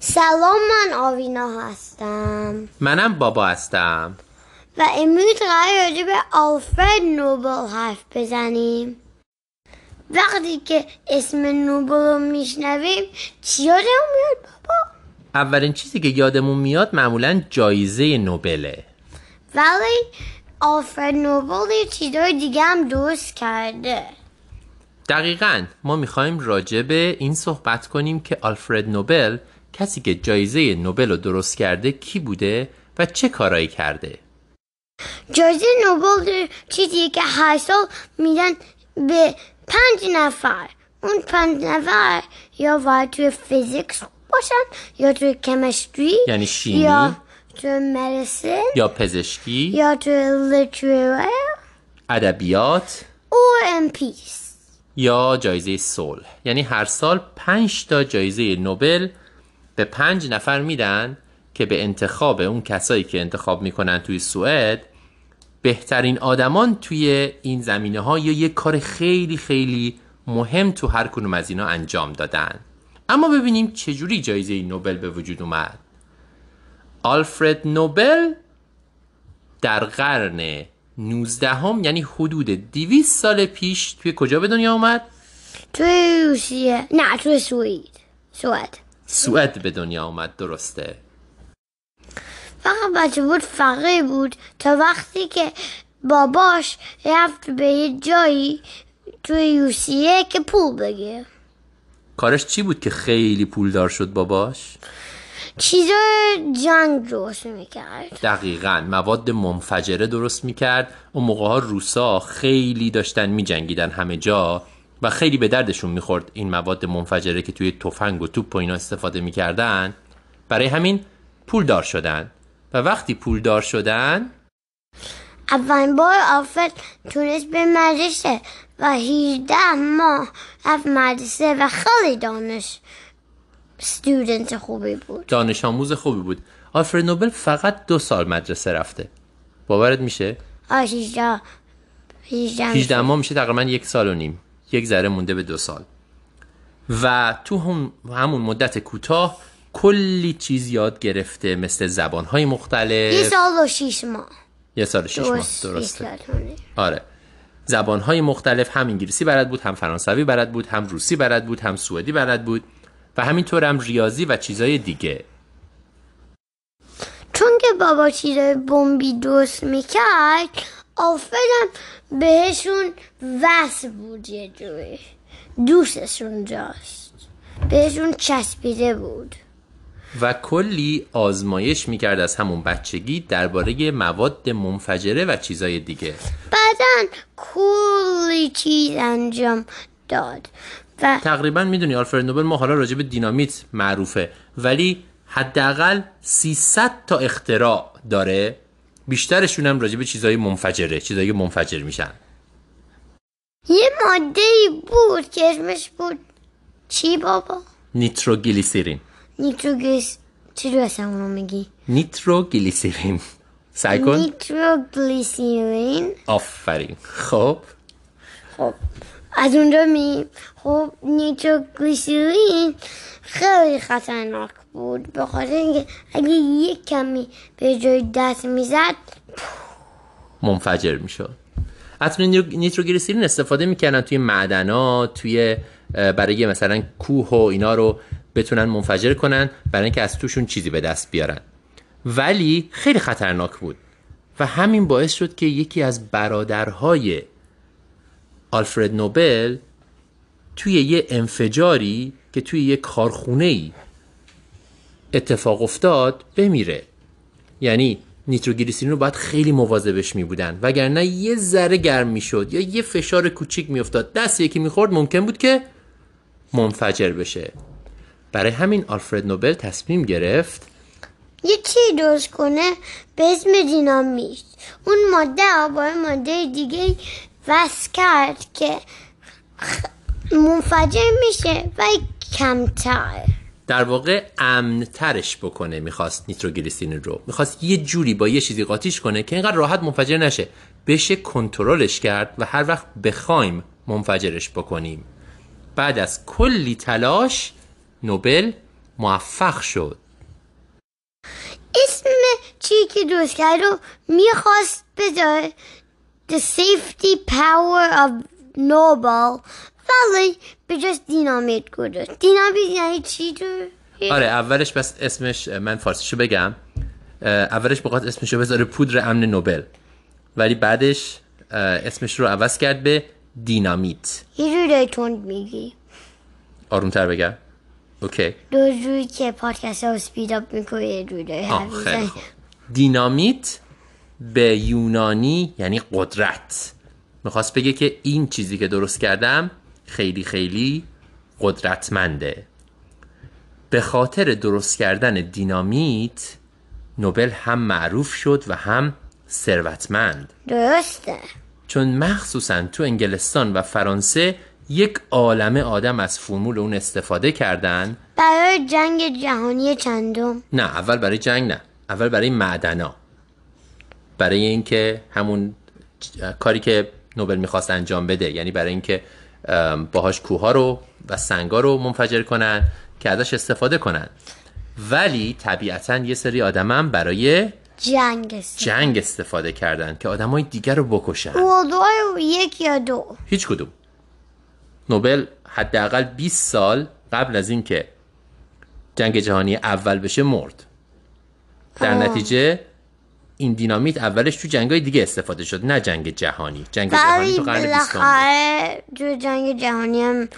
سلام من آوینا هستم. منم بابا هستم. و امروز قرار راجع به آلفرد نوبل حرف بزنیم. وقتی که اسم نوبل رو میشنویم چی یادمون میاد بابا؟ اولین چیزی که یادمون میاد معمولا جایزه نوبله. ولی آلفرد نوبل یه چیزای دیگه هم درست کرده. دقیقا ما می‌خوایم راجع به این صحبت کنیم که آلفرد نوبل کسی که جایزه نوبل رو درست کرده کی بوده و چه کارایی کرده؟ جایزه نوبل چیزیه که هر سال میدن به پنج نفر. اون پنج نفر یا باید توی physics باشن یا توی chemistry یعنی شیمی؟ یا توی medicine یا پزشکی؟ یا توی literature ادبیات؟ or in peace یا جایزه صلح؟ یعنی هر سال پنج تا جایزه نوبل به پنج نفر میدن که به انتخاب اون کسایی که انتخاب می‌کنن توی سوئد بهترین آدمان توی این زمینه ها یا یک کار خیلی خیلی مهم تو هر کنوم از اینا انجام دادن. اما ببینیم چجوری جایزه نوبل به وجود اومد. آلفرد نوبل در قرن 19 هم یعنی حدود 200 سال پیش توی کجا به دنیا اومد؟ توی روسیه. نه توی سوئد. سوئد. سوئد به دنیا اومد درسته؟ فقط بچه بود فقیر بود تا وقتی که باباش رفت به یه جایی توی روسیه که پول بگیر کارش چی بود که خیلی پولدار شد باباش؟ چیزای جنگ درست می‌کرد. دقیقا مواد منفجره درست می‌کرد. اون موقع ها روسا خیلی داشتن میجنگیدن همه جا. و خیلی به دردشون می‌خورد این مواد منفجره که توی تفنگ و توپ و اینا استفاده می‌کردن. برای همین پولدار شدن. و وقتی پولدار شدن اولین بار آفت تونست به مدرسه و 18 ماه رفت مدرسه و خیلی دانش ستودنت خوبی بود. دانش آموز خوبی بود. آلفرد نوبل فقط دو سال مدرسه رفته. باورت میشه؟ آه 18 18 18 ماه میشه تقریبا یک سال و نیم. یک ذره مونده به دو سال. و تو هم همون مدت کوتاه کلی چیز یاد گرفته مثل زبانهای مختلف. یه سال و شیش ماه. یه سال و شیش ماه درست درسته. آره. زبانهای مختلف هم انگلیسی بلد بود هم فرانسوی بلد بود هم روسی بلد بود هم سوئدی بلد بود و همینطور هم ریاضی و چیزای دیگه. چون که بابا چیزای بمبی درست می‌کرد آفرم بهشون وصل بود یه جوری. دوستشون داشت. بهشون چسبیده بود. و کلی آزمایش می‌کرد از همون بچگی درباره مواد منفجره و چیزای دیگه. بعدا کلی چیز انجام داد. و تقریبا می‌دونی آلفرد نوبل ما حالا راجع به دینامیت معروفه ولی حداقل 300 تا اختراع داره. بیشترشون هم راجع به چیزای منفجره چیزایی که منفجر میشن. یه ماده ای بود که اسمش بود. چی بابا؟ نیتروگلیسیرین. نیتروگلیس چی درست اونو میگی؟ نیتروگلیسیرین. سعی کن. نیتروگلیسیرین. آفرین. خب. خب. از اونجا می خب نیتروگلیسیرین خیلی خطرناک بود. به خاطر اینکه اگه یک کمی به جای دست می‌زد منفجر می‌شد. حتی نیتروگلیسیرین استفاده می‌کردن توی معدنات توی برای مثلا کوه و اینا رو بتونن منفجر کنن برای اینکه از توشون چیزی به دست بیارن. ولی خیلی خطرناک بود و همین باعث شد که یکی از برادرهای آلفرد نوبل توی یه انفجاری که توی یه کارخونه ای اتفاق افتاد بمیره. یعنی نیتروگلیسیرین رو باید خیلی مواظبش می بودن وگرنه یه ذره گرم می‌شد یا یه فشار کوچیک میافتاد. دست یکی می‌خورد ممکن بود که منفجر بشه. برای همین آلفرد نوبل تصمیم گرفت یه چی درست کنه به اسم دینامیت. اون ماده با ماده دیگه وصل کرد که منفجر میشه و کمتر. در واقع امن ترش بکنه می‌خواست نیتروگلیسیرین رو. می‌خواست یه جوری با یه چیزی قاطیش کنه که اینقدر راحت منفجر نشه. بشه کنترلش کرد و هر وقت بخوایم منفجرش بکنیم. بعد از کلی تلاش نوبل موفق شد. اسم چی که درست کرد رو می‌خواست بذاره؟ The safety power of Nobel. ولی به جاست دینامیت گذاشت دینامیت یعنی چی تو؟ آره اولش بس اسمش من فارسیشو بگم. اولش بخواد اسمشو بذاره پودر امن نوبل. ولی بعدش اسمش رو عوض کرد به دینامیت. یه جوری داری تند میگی. آرومتر بگم. اوکی. دو جوری که پادکست رو سپید اپ می‌کنه یه. خوب. دینامیت به یونانی یعنی قدرت. می‌خواست بگه که این چیزی که درست کردم خیلی خیلی قدرتمنده. به خاطر درست کردن دینامیت نوبل هم معروف شد و هم ثروتمند. درسته. چون مخصوصا تو انگلستان و فرانسه یک عالمه آدم از فرمول اون استفاده کردن. برای جنگ جهانی چندم؟ نه اول برای جنگ نه. اول برای معدنا. برای اینکه همون ج- کاری که نوبل می‌خواست انجام بده. یعنی برای اینکه باهاش کوها رو و سنگا رو منفجر کنن که ازش استفاده کنن. ولی طبیعتا یه سری آدم هم برای جنگ است جنگ استفاده کردن که آدمای دیگر رو بکشن. War یک یا دو. هیچ کدوم. نوبل حداقل 20 سال قبل از اینکه جنگ جهانی اول بشه مرد. در آه. نتیجه این دینامیت اولش تو جنگای دیگه استفاده شد نه جنگ جهانی. جنگ جهانی تو قرن بیستم بود. بالاخره تو جنگ جهانی هم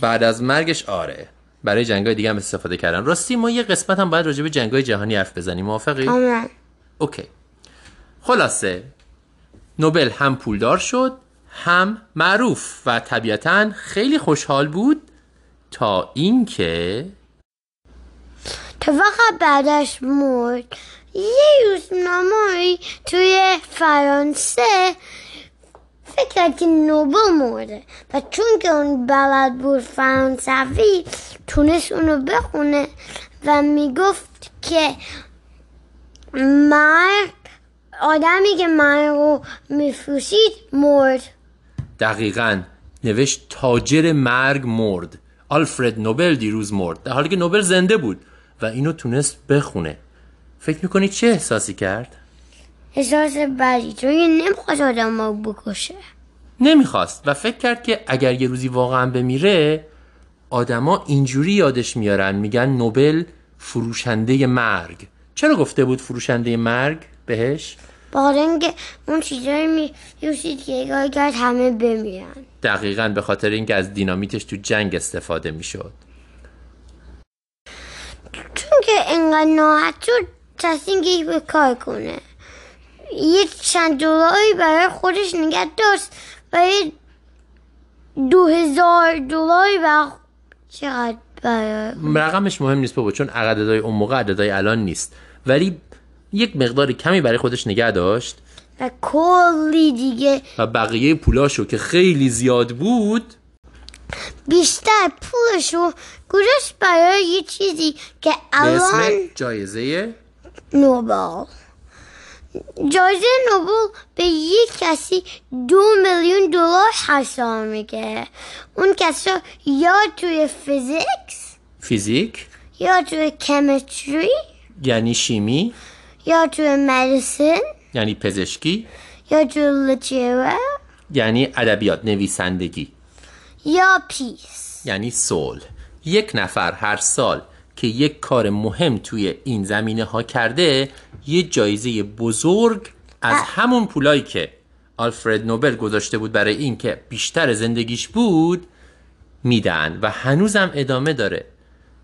بعد از مرگش آره. برای جنگای دیگه هم استفاده کردن. راستی ما یه قسمت هم باید راجع به جنگای جهانی حرف بزنیم موافقی؟ آمد اوکی. خلاصه نوبل هم پولدار شد هم معروف و طبیعتا خیلی خوشحال بود تا اینکه تا وقت بعدش مرد یه روزنامه‌ای توی فرانسه. فکر کرد که نوبل مرده. و چون که اون بلد بود فرانسوی تونست اونو بخونه و می‌گفت که مرگ آدمی که مرگ رو میفروشید مرد. دقیقا. نوشت تاجر مرگ مرد. آلفرد نوبل دیروز مرد. در حالی که نوبل زنده بود و اینو تونست بخونه. فکر می‌کنی چه احساسی کرد؟ احساس بدی چون نمی‌خواست آدم رو بکشه نمی‌خواست و فکر کرد که اگر یه روزی واقعا بمیره آدما اینجوری یادش میارن میگن نوبل فروشنده مرگ چرا گفته بود فروشنده مرگ بهش؟ بخاطر اینکه اون چیزایی میفروشید که کرد همه بمیرن دقیقا به خاطر اینکه از دینامیتش تو جنگ استفاده می‌شد چون که انقدر ناحت شد تصمیم گرفت به کار کنه. یه چند دلاری برای خودش نگه داشت و یه دو هزار دلاری برای چقدر برای رقمش مهم نیست بابا چون عددهای اون موقع عددهای الان نیست. ولی یک مقدار کمی برای خودش نگه داشت. و کلی دیگه. و بقیه پولاشو که خیلی زیاد بود. بیشتر پولشو گذاشت برای یه چیزی که الان جایزه نوبل. جایزه نوبل به یک کسی دو میلیون دلار حساب میگه اون کسی یا توی فیزیکس فیزیک؟ یا توی کمیستری یعنی شیمی؟ یا توی مدیسن یعنی پزشکی؟ یا توی لیتره یعنی ادبیات نویسندگی. یا پیس. یعنی صلح. یک نفر هر سال که یک کار مهم توی این زمینه ها کرده یه جایزه بزرگ از همون پولایی که آلفرد نوبل گذاشته بود برای این که بیشتر زندگیش بود میدن و هنوزم ادامه داره.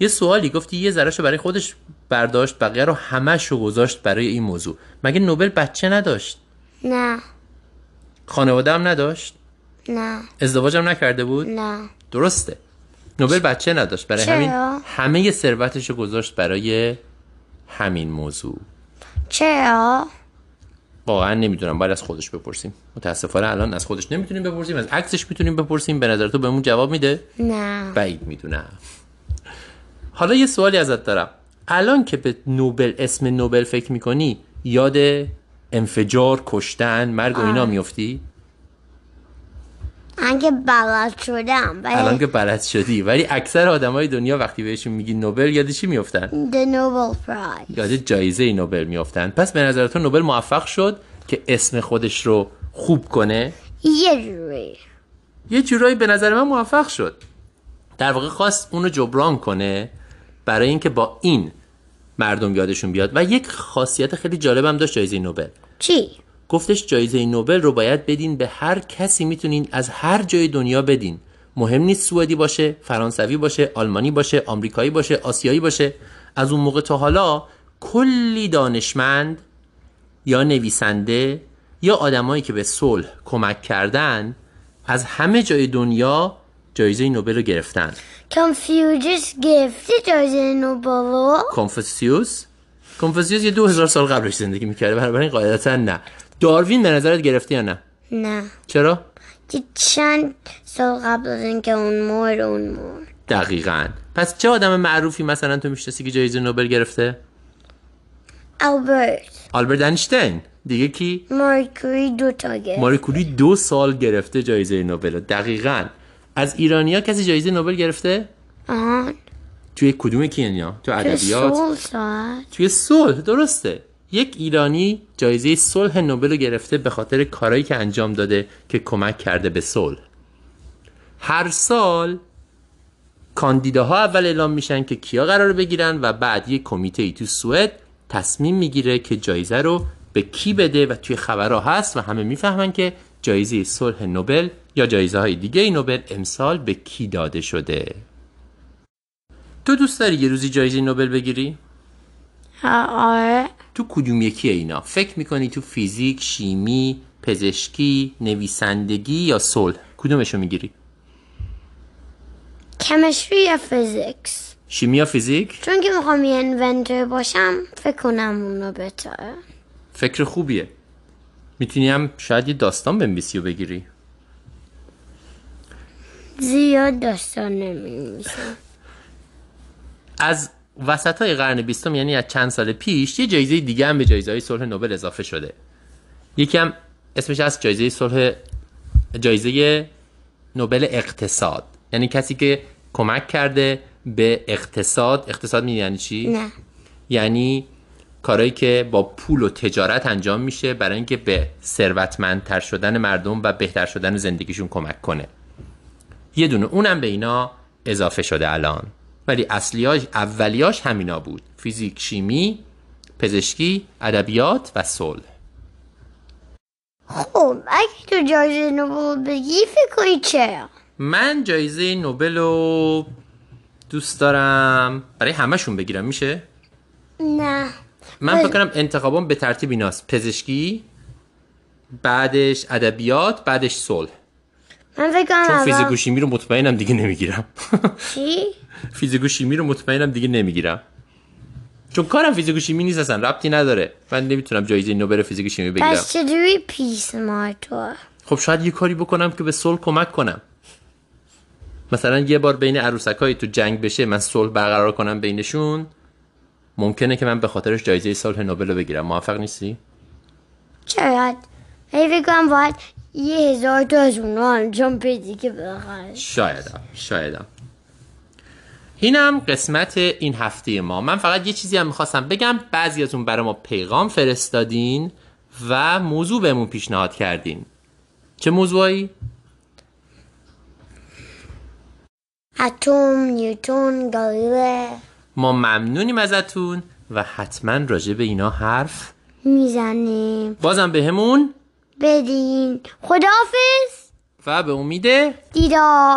یه سوالی گفتی یه ذرهشو برای خودش برداشت بقیه رو همش رو گذاشت برای این موضوع. مگه نوبل بچه نداشت؟ نه. خانواده هم نداشت؟ نه. ازدواجم نکرده بود؟ نه. درسته. نوبل بچه نداشت. برای چرا؟ همین همه ثروتش رو گذاشت برای همین موضوع. چرا؟ واقعا نمی‌دونم. باید از خودش بپرسیم. متاسفانه الان از خودش نمی‌تونیم بپرسیم از عکسش می‌تونیم بپرسیم. به نظر تو بهمون جواب میده؟ نه. بعید می‌دونم. حالا یه سوالی ازت دارم. الان که به نوبل اسم نوبل فکر می‌کنی یاد انفجار کشتن مرگ و اینا میفتی اگه بلد شدم الان ولی که بلد شدی. ولی اکثر آدمای دنیا وقتی بهشون میگی نوبل یاد چی میفتن the Nobel Prize. یاد جایزه نوبل میافتن. پس به نظر تو نوبل موفق شد که اسم خودش رو خوب کنه؟ یه جوری. یه جورایی به نظر من موفق شد. در واقع خواست اونو جبران کنه برای اینکه با این مردم یادشون بیاد. و یک خاصیت خیلی جالبم داشت جایزه نوبل. چی؟ گفتش جایزه نوبل رو باید بدین به هر کسی می‌تونین از هر جای دنیا بدین. مهم نیست سوئدی باشه فرانسوی باشه آلمانی باشه آمریکایی باشه آسیایی باشه. از اون موقع تا حالا کلی دانشمند یا نویسنده یا آدمایی که به صلح کمک کردن از همه جای دنیا جایزه نوبل رو گرفتن. کنفیوژس گرفتی جایزه نوبل رو؟ کنفوسیوس کنفوسیوس یه دو هزار سال قبلش زندگی می‌کرده. بنابراین قاعدتا نه. داروین به نظرت گرفته یا نه؟ نه. چرا؟ که چند سال قبل از اینکه اون مرد اون مرد دقیقا. پس چه آدم معروفی مثلا تو می‌شناسی که جایزه نوبل گرفته؟ البرت آلبرت اینشتین. دیگه کی؟ مارکوری دوتا گرفت. ماری کوری دو سال گرفته جایزه نوبل. دقیقا. از ایرانیا کسی جایزه نوبل گرفته؟ آهان. توی کدوم کینیا؟ تو ادبیات؟ توی صلح. درسته. یک ایرانی جایزه صلح نوبل رو گرفته به خاطر کارهایی که انجام داده که کمک کرده به صلح. هر سال کاندیداها اول اعلام میشن که کیا قرار بگیرن و بعد یک کمیته ای تو سوئد تصمیم می‌گیره که جایزه رو به کی بده و توی خبرها هست و همه می‌فهمن که جایزه صلح نوبل یا جایزه های دیگه نوبل امسال به کی داده شده. تو دوست داری یه روزی جایزه نوبل بگیری؟ آره. تو کدوم یکی اینا؟ فکر می‌کنی تو فیزیک شیمی پزشکی نویسندگی یا صلح؟ کدومشو می‌گیری؟ chemistry یا physics؟ شیمی یا فیزیک؟ چون که می‌خوام یه انونتر باشم فکر کنم اونو بهتره. فکر خوبیه. می‌تونی هم شاید یه داستان بنویسی و بگیری. زیاد داستان نمیمیسم از وسط های قرن بیستم یعنی از چند سال پیش یه جایزه دیگه هم به جایزه های صلح نوبل اضافه شده. یکی هم اسمش از جایزه صلح جایزه نوبل اقتصاد. یعنی کسی که کمک کرده به اقتصاد اقتصاد می یعنی چی؟ نه. یعنی کارهایی که با پول و تجارت انجام میشه برای اینکه به ثروتمندتر شدن مردم و بهتر شدن زندگیشون کمک کنه. یه دونه اونم به اینا اضافه شده الان. ولی اصلیاش اولیاش همینا بود. فیزیک شیمی پزشکی ادبیات و صلح. خب اگه تو جایزه نوبل بگی فکر کنی چرا؟ من جایزه نوبل رو دوست دارم برای همشون بگیرم میشه؟ نه. من فکر کنم انتخابام به ترتیب ایناست. پزشکی بعدش ادبیات بعدش صلح. من فکر کنم چون فیزیک و شیمی رو مطمئنم دیگه نمی‌گیرم. چی؟ فیزیک شیمی رو مطمئنم دیگه نمی‌گیرم. چون کارم فیزیک شیمی نیست اصلا ربطی نداره. من نمی‌تونم جایزه نوبل فیزیک شیمی بگیرم. پس چجوری پیس مارتور خب شاید یه کاری بکنم که به صلح کمک کنم. مثلا یه بار بین عروسکایی تو جنگ بشه من صلح برقرار کنم بینشون. ممکنه که من به خاطرش جایزه صلح نوبل رو بگیرم. موافق نیستی؟ چرا؟ هی کنم باید یه هزار تا از اونا انجام بدی که بالاخره شایدم شایدم. اینم قسمت این هفته ما. من فقط یه چیزی هم می‌خواستم بگم. بعضی از اون برای ما پیغام فرستادین و موضوع بهمون پیشنهاد کردین. چه موضوعی؟ اتم نیوتون گالیله ما ممنونیم ازتون و حتما راجع به اینا حرف می‌زنیم. بازم بهمون بدین. خداحافظ. و به امید دیدار.